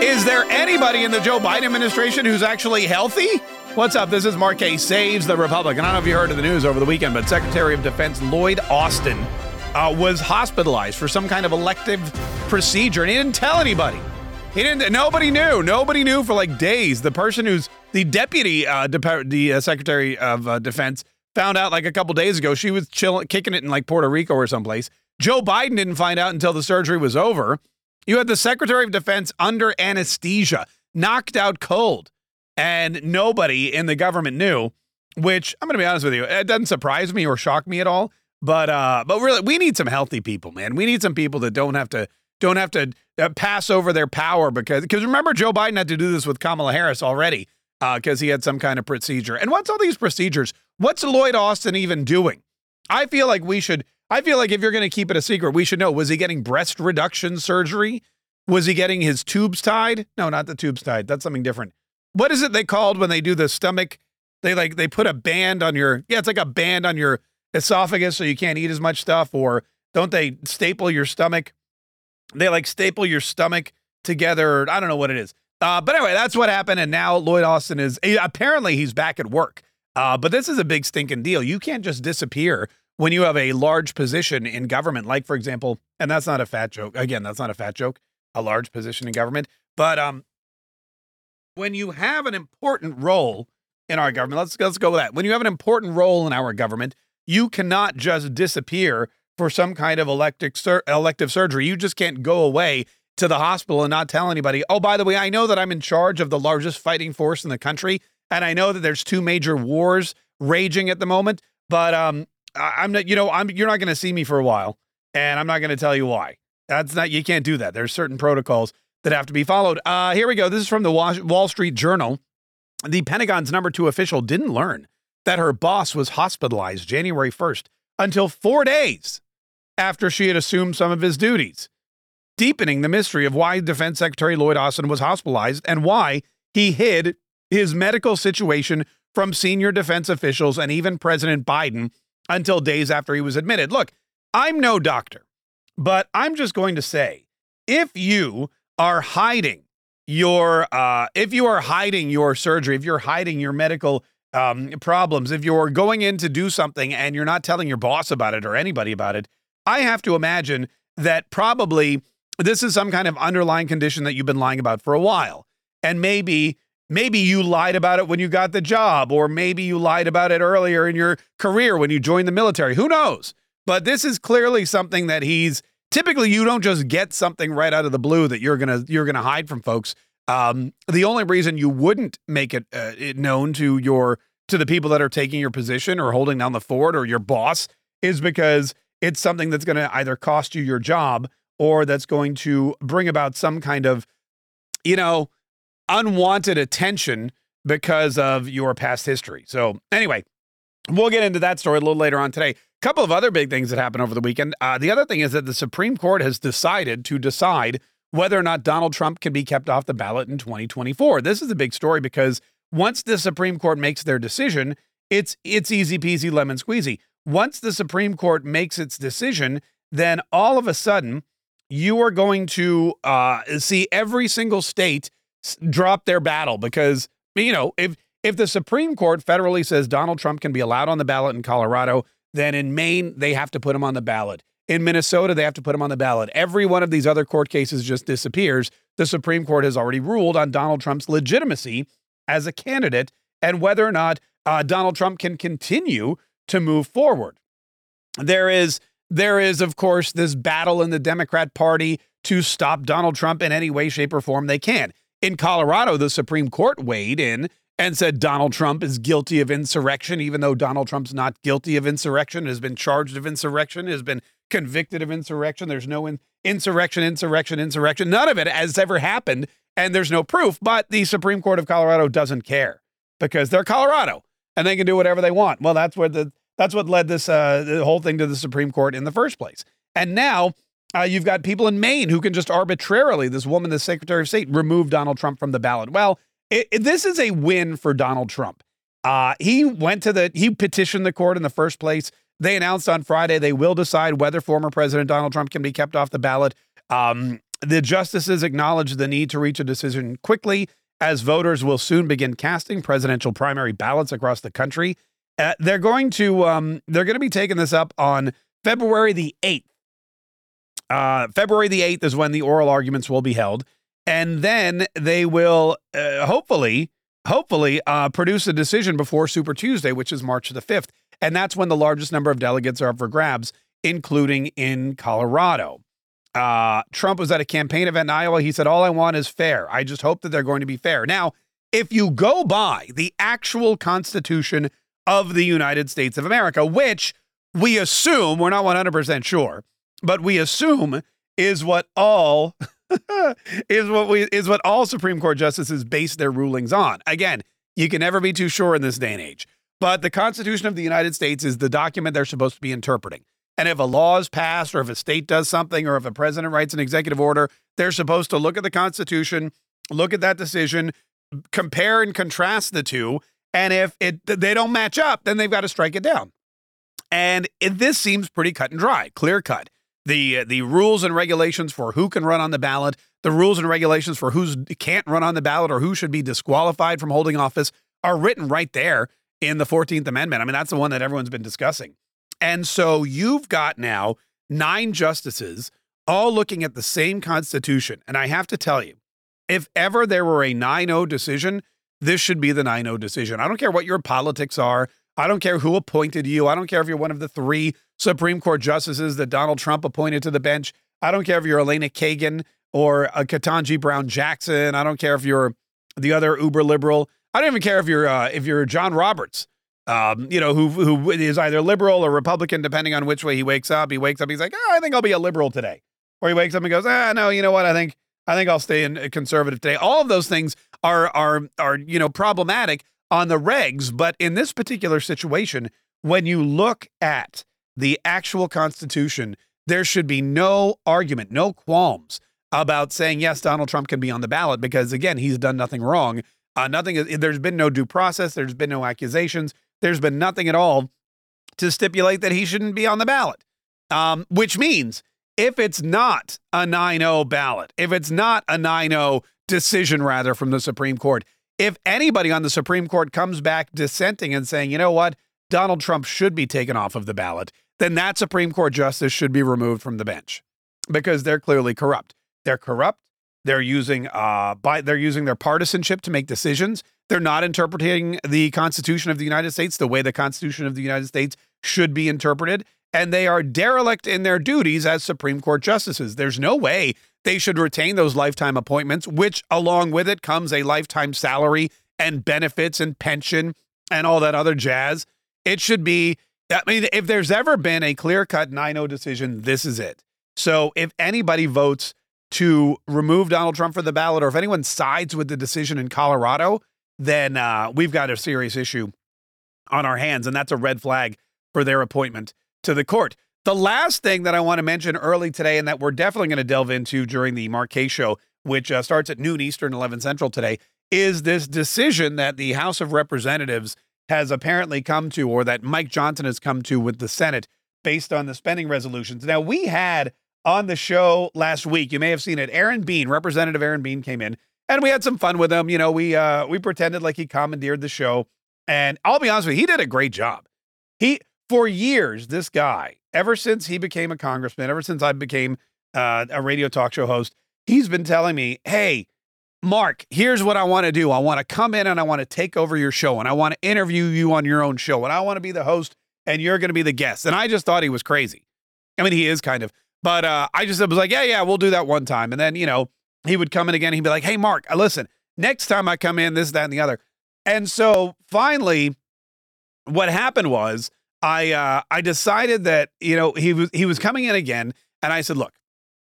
Is there anybody in the Joe Biden administration who's actually healthy? What's up? This is Mark Kaye. Saves the Republic. And I don't know if you heard of the news over the weekend, but Secretary of Defense Lloyd Austin uh, was hospitalized for some kind of elective procedure, and he didn't tell anybody. He didn't. Nobody knew. Nobody knew for like days. The person who's the deputy, uh, de- the uh, Secretary of uh, Defense, found out like a couple days ago. She was chilling, kicking it in like Puerto Rico or someplace. Joe Biden didn't find out until the surgery was over. You had the Secretary of Defense under anesthesia, knocked out cold, and nobody in the government knew. Which I'm going to be honest with you, it doesn't surprise me or shock me at all. But uh, but really, we need some healthy people, man. We need some people that don't have to don't have to uh, pass over their power because because remember Joe Biden had to do this with Kamala Harris already because uh, he had some kind of procedure. And what's all these procedures? What's Lloyd Austin even doing? I feel like we should. I feel like if you're going to keep it a secret, we should know. Was he getting breast reduction surgery? Was he getting his tubes tied? No, not the tubes tied. That's something different. What is it they called when they do the stomach? They like they put a band on your yeah, it's like a band on your esophagus so you can't eat as much stuff. Or don't they staple your stomach? They like staple your stomach together. I don't know what it is. Uh, but anyway, that's what happened. And now Lloyd Austin is apparently he's back at work. Uh, but this is a big stinking deal. You can't just disappear when you have a large position in government, like for example, and that's not a fat joke. Again, that's not a fat joke. A large position in government, but um, when you have an important role in our government, let's let's go with that. When you have an important role in our government, you cannot just disappear for some kind of elective sur- elective surgery. You just can't go away to the hospital and not tell anybody. Oh, by the way, I know that I'm in charge of the largest fighting force in the country, and I know that there's two major wars raging at the moment. But um, I'm not. You know, I'm. You're not going to see me for a while, and I'm not going to tell you why. That's not. You can't do that. There's certain protocols that have to be followed. Uh, here we go. This is from the Wall Street Journal. The Pentagon's number two official didn't learn that her boss was hospitalized January 1st until four days after she had assumed some of his duties deepening the mystery of why Defense Secretary Lloyd Austin was hospitalized and why he hid his medical situation from senior defense officials and even President Biden until days after he was admitted. Look, I'm no doctor, but I'm just going to say if you are hiding your uh, if you are hiding your surgery, if you're hiding your medical um, problems, if you're going in to do something and you're not telling your boss about it or anybody about it, I have to imagine that probably this is some kind of underlying condition that you've been lying about for a while. And maybe maybe you lied about it when you got the job or maybe you lied about it earlier in your career when you joined the military. Who knows? But this is clearly something that he's typically you don't just get something right out of the blue that you're to you're to hide from folks. Um, the only reason you wouldn't make it, uh, it known to your to the people that are taking your position or holding down the fort or your boss is because it's something that's going to either cost you your job or that's going to bring about some kind of, you know, unwanted attention because of your past history. So, anyway, we'll get into that story a little later on today. A couple of other big things that happened over the weekend. Uh, the other thing is that the Supreme Court has decided to decide whether or not Donald Trump can be kept off the ballot in 2024. This is a big story because once the Supreme Court makes their decision, it's it's easy peasy lemon squeezy. Once the Supreme Court makes its decision, then all of a sudden you are going to uh, see every single state drop their battle because you know if if the Supreme Court federally says Donald Trump can be allowed on the ballot in Colorado, then in Maine they have to put him on the ballot. In Minnesota they have to put him on the ballot. Every one of these other court cases just disappears. The Supreme Court has already ruled on Donald Trump's legitimacy as a candidate and whether or not uh, Donald Trump can continue to move forward. There is there is, of course, this battle in the Democrat Party to stop Donald Trump in any way, shape, or form they can. In Colorado, the Supreme Court weighed in and said Donald Trump is guilty of insurrection, even though Donald Trump's not guilty of insurrection, has been charged of insurrection, has been convicted of insurrection. There's no in- insurrection, insurrection, insurrection. None of it has ever happened, and there's no proof. But the Supreme Court of Colorado doesn't care because they're Colorado and they can do whatever they want. Well, that's where the that's what led this uh, the whole thing to the Supreme Court in the first place. And now uh, you've got people in Maine who can just arbitrarily, this woman, the Secretary of State, remove Donald Trump from the ballot. Well, it, it, this is a win for Donald Trump. Uh, he went to the, he petitioned the court in the first place. They announced on Friday they will decide whether former President Donald Trump can be kept off the ballot. Um, The justices acknowledged the need to reach a decision quickly as voters will soon begin casting presidential primary ballots across the country. Uh, they're going to um, they're going to be taking this up on February the eighth. Uh, February the eighth is when the oral arguments will be held, and then they will uh, hopefully hopefully uh, produce a decision before Super Tuesday, which is March the fifth, and that's when the largest number of delegates are up for grabs, including in Colorado. Uh, Trump was at a campaign event in Iowa. He said, All I want is fair. I just hope that they're going to be fair. Now, if you go by the actual Constitution of the United States of America, which we assume, we're not 100% sure, but we assume is what all. is what we is what all Supreme Court justices base their rulings on. Again, you can never be too sure in this day and age. But the Constitution of the United States is the document they're supposed to be interpreting. And if a law is passed, or if a state does something, or if a president writes an executive order, they're supposed to look at the Constitution, look at that decision, compare and contrast the two. And if it they don't match up, then they've got to strike it down. And it, this seems pretty cut and dry, clear cut. The uh, the rules and regulations for who can run on the ballot, the rules and regulations for who can't run on the ballot or who should be disqualified from holding office are written right there in the 14th Amendment. I mean, that's the one that everyone's been discussing. And so you've got now nine justices all looking at the same Constitution. And I have to tell you, if ever there were a 9 0 decision, this should be the 9 0 decision. I don't care what your politics are. I don't care who appointed you. I don't care if you're one of the three Supreme Court justices that Donald Trump appointed to the bench. I don't care if you're Elena Kagan or a Ketanji Brown Jackson. I don't care if you're the other uber liberal. I don't even care if you're uh, if you're John Roberts um, you know, who who is either liberal or Republican, depending on which way he wakes up. He wakes up, he's like, oh, I think I'll be a liberal today. Or he wakes up and goes, ah, no, you know what? I think I think I'll stay in uh, conservative today. All of those things are are are you know problematic on the regs, but in this particular situation, when you look at the actual Constitution, there should be no argument, no qualms about saying yes, Donald Trump can be on the ballot because again, he's done nothing wrong. Uh, nothing. There's been no due process. There's been no accusations. There's been nothing at all to stipulate that he shouldn't be on the ballot, um, which means if it's not a 9 0 ballot, if it's not a 9 0 decision, rather, from the Supreme Court, if anybody on the Supreme Court comes back dissenting and saying, you know what, Donald Trump should be taken off of the ballot, then that Supreme Court justice should be removed from the bench because they're clearly corrupt. They're corrupt. They're using uh by they're using their partisanship to make decisions. They're not interpreting the Constitution of the United States the way the Constitution of the United States should be interpreted, and they are derelict in their duties as Supreme Court justices. There's no way they should retain those lifetime appointments, which along with it comes a lifetime salary and benefits and pension and all that other jazz. It should be I mean, if there's ever been a clear cut 9 0 decision, this is it. So if anybody votes to remove Donald Trump from the ballot, or if anyone sides with the decision in Colorado, then uh, we've got a serious issue on our hands. And that's a red flag for their appointment to the court. The last thing that I want to mention early today, and that we're definitely going to delve into during the Mark Kaye show, which uh, starts at noon Eastern, 11 Central today, is this decision that the House of Representatives has apparently come to, or that Mike Johnson has come to with the Senate based on the spending resolutions. Now, we had on the show last week. You may have seen it. Aaron Bean, Representative Aaron Bean, came in and we had some fun with him. You know, we uh we pretended like he commandeered the show. And I'll be honest with you, he did a great job. He for years, this guy, ever since he became a congressman, ever since I became uh, a radio talk show host, he's been telling me, "Hey, Mark, here's what I want to do. I want to come in and I want to take over your show and I want to interview you on your own show and I want to be the host and you're going to be the guest." And I just thought he was crazy. I mean, he is kind of, but uh, I just was like, yeah, yeah, we'll do that one time. And then, you know, he would come in again. He'd be like, hey, Mark, uh, listen, next time I come in, this, that, and the other. And so finally, what happened was I uh, I decided that, you know, he was he was coming in again. And I said, look,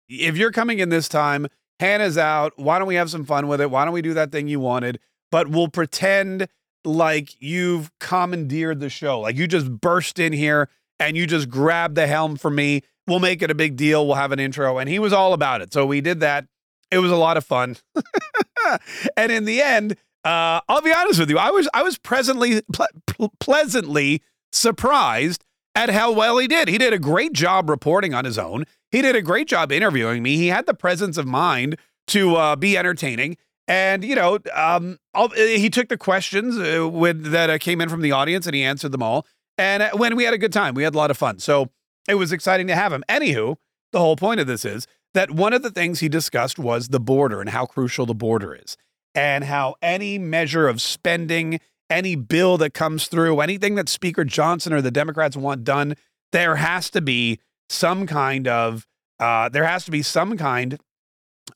if you're coming in this time, Hannah's out. Why don't we have some fun with it? Why don't we do that thing you wanted? But we'll pretend like you've commandeered the show. Like you just burst in here and you just grabbed the helm from me we'll make it a big deal. We'll have an intro. And he was all about it. So we did that. It was a lot of fun. and in the end, uh, I'll be honest with you, I was I was presently ple- pleasantly surprised at how well he did. He did a great job reporting on his own. He did a great job interviewing me. He had the presence of mind to uh, be entertaining. And, you know, um, he took the questions uh, with, that uh, came in from the audience and he answered them all. And uh, when we had a good time, we had a lot of fun. So it was exciting to have him. Anywho, the whole point of this is that one of the things he discussed was the border and how crucial the border is, and how any measure of spending, any bill that comes through, anything that Speaker Johnson or the Democrats want done, there has to be some kind of uh, there has to be some kind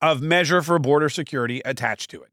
of measure for border security attached to it.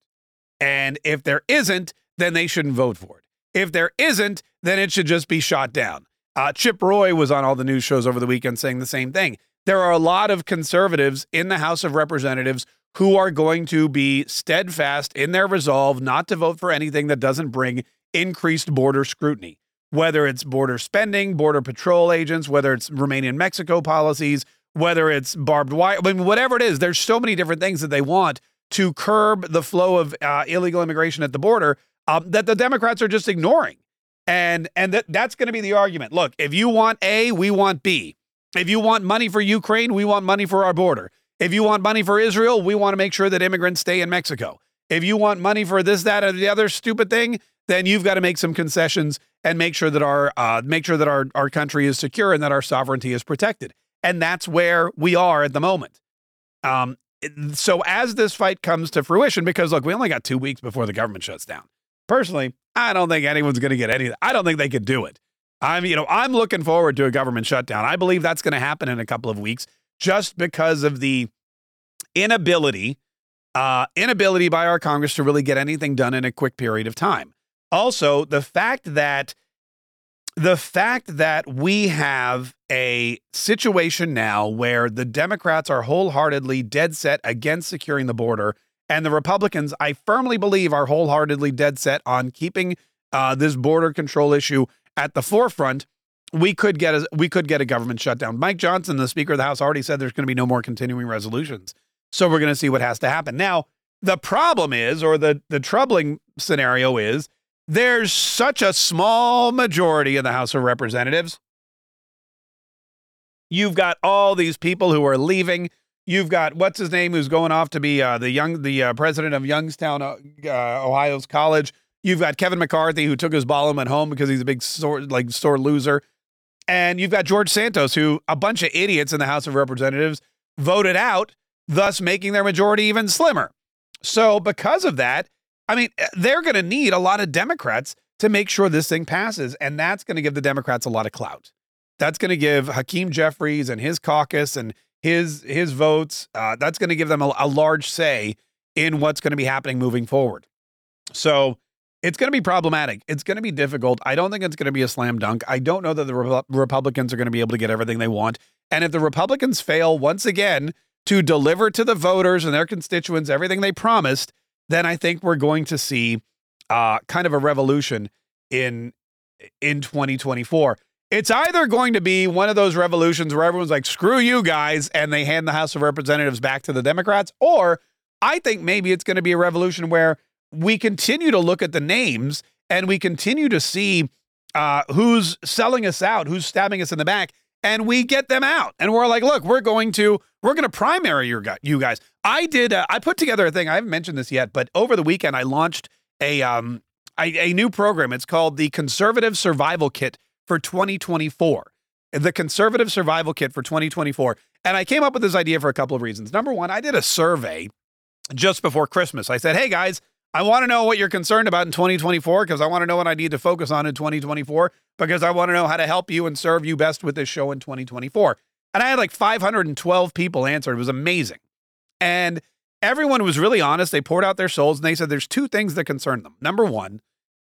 And if there isn't, then they shouldn't vote for it. If there isn't, then it should just be shot down. Uh, Chip Roy was on all the news shows over the weekend saying the same thing. There are a lot of conservatives in the House of Representatives who are going to be steadfast in their resolve not to vote for anything that doesn't bring increased border scrutiny, whether it's border spending, border patrol agents, whether it's Remain in Mexico policies, whether it's barbed wire, I mean, whatever it is, there's so many different things that they want to curb the flow of uh, illegal immigration at the border um, that the Democrats are just ignoring. And and that that's going to be the argument. Look, if you want A, we want B. If you want money for Ukraine, we want money for our border. If you want money for Israel, we want to make sure that immigrants stay in Mexico. If you want money for this, that, or the other stupid thing, then you've got to make some concessions and make sure that our uh, make sure that our our country is secure and that our sovereignty is protected. And that's where we are at the moment. Um, so as this fight comes to fruition, because look, we only got two weeks before the government shuts down. Personally, I don't think anyone's going to get anything. I don't think they could do it. I'm, you know, I'm looking forward to a government shutdown. I believe that's going to happen in a couple of weeks, just because of the inability, uh, inability by our Congress to really get anything done in a quick period of time. Also, the fact that the fact that we have a situation now where the Democrats are wholeheartedly dead set against securing the border and the Republicans, I firmly believe, are wholeheartedly dead set on keeping uh, this border control issue at the forefront. We could get a we could get a government shutdown. Mike Johnson, the Speaker of the House, already said there's going to be no more continuing resolutions. So we're going to see what has to happen. Now, the problem is, or the the troubling scenario is, there's such a small majority in the House of Representatives. You've got all these people who are leaving You've got what's his name who's going off to be uh, the young the uh, president of Youngstown, uh, uh, Ohio's college. You've got Kevin McCarthy who took his ball went home because he's a big sore like sore loser. And you've got George Santos, who a bunch of idiots in the House of Representatives voted out, thus making their majority even slimmer. So because of that, I mean, eh, they're going to need a lot of Democrats to make sure this thing passes, and that's going to give the Democrats a lot of clout. That's going to give Hakeem Jeffries and his caucus and his his votes. Uh, that's going to give them a, a large say in what's going to be happening moving forward. So it's going to be problematic. It's going to be difficult. I don't think it's going to be a slam dunk. I don't know that the Re- Republicans are going to be able to get everything they want. And if the Republicans fail once again to deliver to the voters and their constituents everything they promised, then I think we're going to see uh, kind of a revolution in in 2024. It's either going to be one of those revolutions where everyone's like, screw you guys, and they hand the House of Representatives back to the Democrats, or I think maybe it's going to be a revolution where we continue to look at the names and we continue to see uh, who's selling us out, who's stabbing us in the back, and we get them out. And we're like, look, we're going to we're going to primary your you guys. I did. I put together a thing. I haven't mentioned this yet, but over the weekend I launched a um a, a new program. It's called the Conservative Survival Kit for 2024, the conservative survival kit for 2024. And I came up with this idea for a couple of reasons. Number one, I did a survey just before Christmas. I said, hey guys, I want to know what you're concerned about in 2024 because I want to know what I need to focus on in 2024 because I want to know how to help you and serve you best with this show in 2024. And I had like 512 people answer. It was amazing. And everyone was really honest. They poured out their souls and they said there's two things that concern them. Number one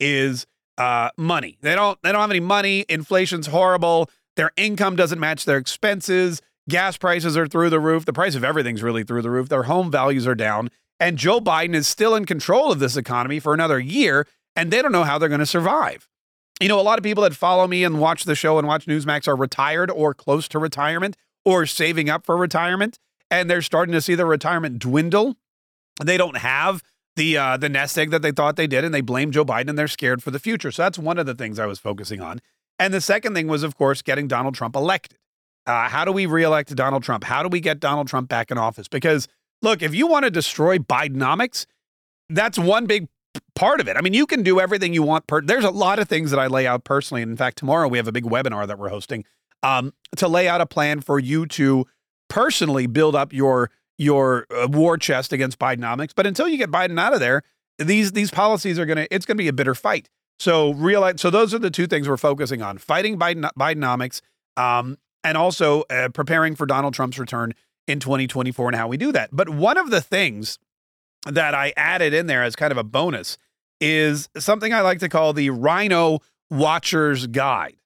is uh, money. They don't they don't have any money. Inflation's horrible. Their income doesn't match their expenses. Gas prices are through the roof. The price of everything's really through the roof. Their home values are down. And Joe Biden is still in control of this economy for another year, and they don't know how they're going to survive. You know, a lot of people that follow me and watch the show and watch Newsmax are retired or close to retirement or saving up for retirement, and they're starting to see their retirement dwindle. They don't have the uh, the nest egg that they thought they did, and they blame Joe Biden, and they're scared for the future. So that's one of the things I was focusing on. And the second thing was, of course, getting Donald Trump elected. Uh, how do we reelect Donald Trump? How do we get Donald Trump back in office? Because look, if you want to destroy Bidenomics, that's one big part of it. I mean, you can do everything you want. Per- There's a lot of things that I lay out personally. And in fact, tomorrow we have a big webinar that we're hosting um, to lay out a plan for you to personally build up your your uh, war chest against Bidenomics. But until you get Biden out of there, these these policies are gonna it's gonna be a bitter fight. So realize so those are the two things we're focusing on: fighting Biden Bidenomics, um, and also uh, preparing for Donald Trump's return in 2024 and how we do that. But one of the things that I added in there as kind of a bonus is something I like to call the Rhino Watcher's Guide.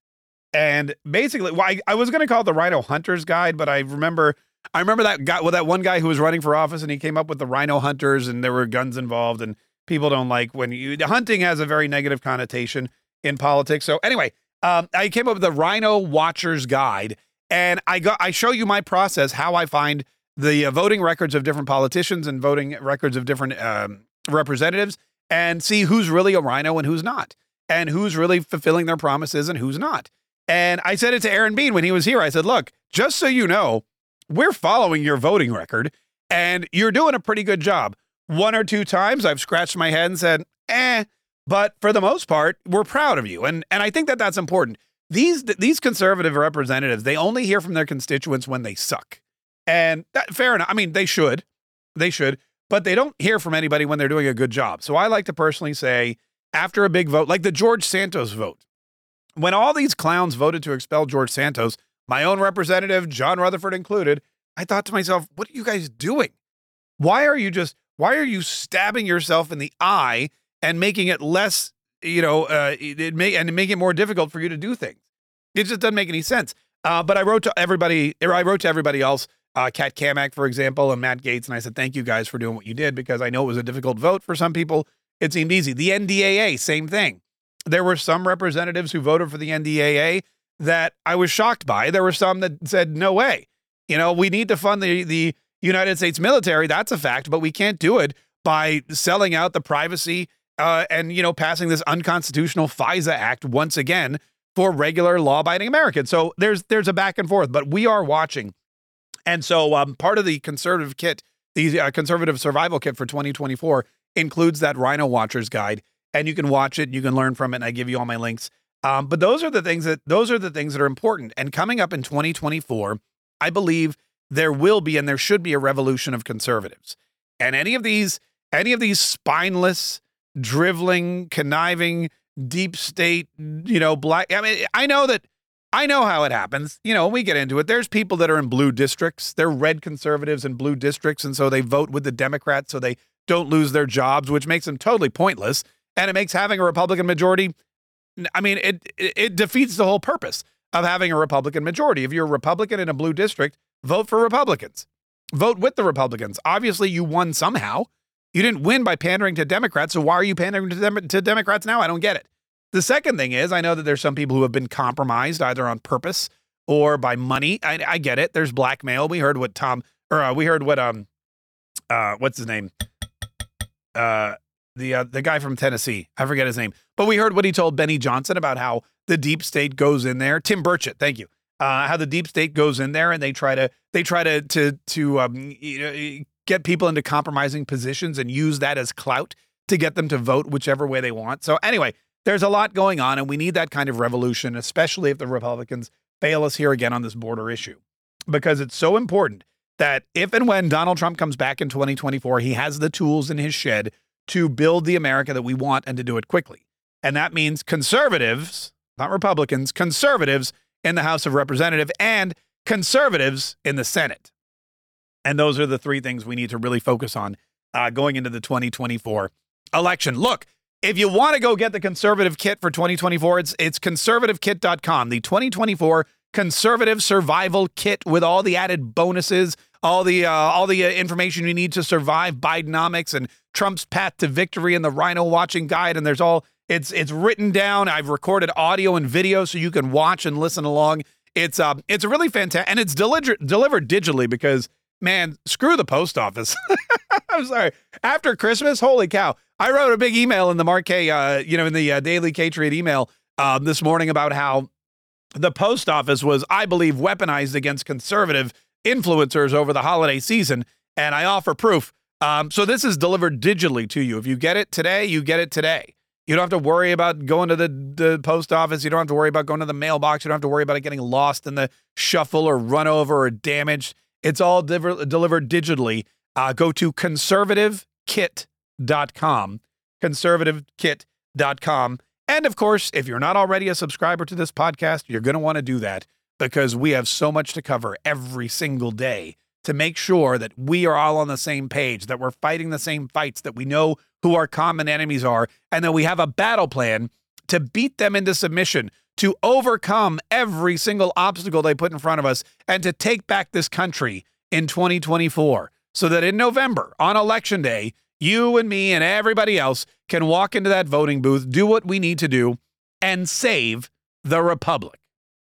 And basically, well, I, I was going to call it the Rhino Hunter's Guide, but I remember I remember that guy, well, that one guy who was running for office, and he came up with the Rhino Hunters, and there were guns involved, and people don't like when you hunting has a very negative connotation in politics. So anyway, um, I came up with the Rhino Watcher's Guide, and I got I show you my process how I find the uh, voting records of different politicians and voting records of different um, representatives, and see who's really a rhino and who's not, and who's really fulfilling their promises and who's not. And I said it to Aaron Bean when he was here. I said, "Look, just so you know, we're following your voting record, and you're doing a pretty good job." One or two times I've scratched my head and said, "Eh," but for the most part, we're proud of you, and and I think that that's important. These these conservative representatives, they only hear from their constituents when they suck. And that, fair enough. I mean, they should. They should. But they don't hear from anybody when they're doing a good job. So I like to personally say, after a big vote, like the George Santos vote, when all these clowns voted to expel George Santos, my own representative, John Rutherford included, I thought to myself, what are you guys doing? Why are you just, why are you stabbing yourself in the eye and making it less, you know, uh, it may, and make it more difficult for you to do things? It just doesn't make any sense. Uh, but I wrote to everybody, I wrote to everybody else uh, Kat Cammack, for example, and Matt Gaetz. And I said, thank you guys for doing what you did because I know it was a difficult vote for some people. It seemed easy. The NDAA, same thing. There were some representatives who voted for the NDAA that I was shocked by. There were some that said, no way. You know, we need to fund the, the United States military. That's a fact, but we can't do it by selling out the privacy uh, and, you know, passing this unconstitutional FISA Act once again for regular law abiding Americans. So there's there's a back and forth, but we are watching and so um, part of the conservative kit, the uh, conservative survival kit for 2024 includes that Rhino Watchers guide, and you can watch it, you can learn from it, and I give you all my links. Um, but those are the things that those are the things that are important. And coming up in 2024, I believe there will be and there should be a revolution of conservatives. And any of these any of these spineless, driveling, conniving, deep state, you know, black. I mean, I know that I know how it happens. You know, we get into it. There's people that are in blue districts. They're red conservatives in blue districts. And so they vote with the Democrats so they don't lose their jobs, which makes them totally pointless. And it makes having a Republican majority, I mean, it, it defeats the whole purpose of having a Republican majority. If you're a Republican in a blue district, vote for Republicans. Vote with the Republicans. Obviously, you won somehow. You didn't win by pandering to Democrats. So why are you pandering to, Dem- to Democrats now? I don't get it. The second thing is, I know that there's some people who have been compromised either on purpose or by money. I, I get it. There's blackmail. We heard what Tom, or uh, we heard what um, uh, what's his name? Uh, the uh, the guy from Tennessee. I forget his name, but we heard what he told Benny Johnson about how the deep state goes in there. Tim Burchett, thank you. Uh, how the deep state goes in there and they try to they try to to to um, you know, get people into compromising positions and use that as clout to get them to vote whichever way they want. So anyway, there's a lot going on, and we need that kind of revolution, especially if the Republicans fail us here again on this border issue, because it's so important that if and when Donald Trump comes back in 2024, he has the tools in his shed to build the America that we want and to do it quickly. And that means conservatives, not Republicans, conservatives in the House of Representatives and conservatives in the Senate. And those are the three things we need to really focus on uh, going into the 2024 election. Look, if you want to go get the conservative kit for 2024, it's it's conservativekit.com, the 2024 conservative survival kit with all the added bonuses, all the uh, all the uh, information you need to survive Bidenomics and Trump's path to victory and the Rhino watching guide and there's all it's it's written down. I've recorded audio and video so you can watch and listen along. It's um it's really fantastic and it's delivered delivered digitally because man, screw the post office. I'm sorry. After Christmas, holy cow. I wrote a big email in the Mark Kaye, uh, you know, in the uh, daily Patriot email um, this morning about how the post office was, I believe, weaponized against conservative influencers over the holiday season. And I offer proof. Um, so this is delivered digitally to you. If you get it today, you get it today. You don't have to worry about going to the, the post office. You don't have to worry about going to the mailbox. You don't have to worry about it getting lost in the shuffle or run over or damaged. It's all delivered digitally. Uh, go to conservativekit.com. Conservativekit.com. And of course, if you're not already a subscriber to this podcast, you're going to want to do that because we have so much to cover every single day to make sure that we are all on the same page, that we're fighting the same fights, that we know who our common enemies are, and that we have a battle plan to beat them into submission, to overcome every single obstacle they put in front of us, and to take back this country in 2024 so that in November, on election day, you and me and everybody else can walk into that voting booth, do what we need to do, and save the Republic.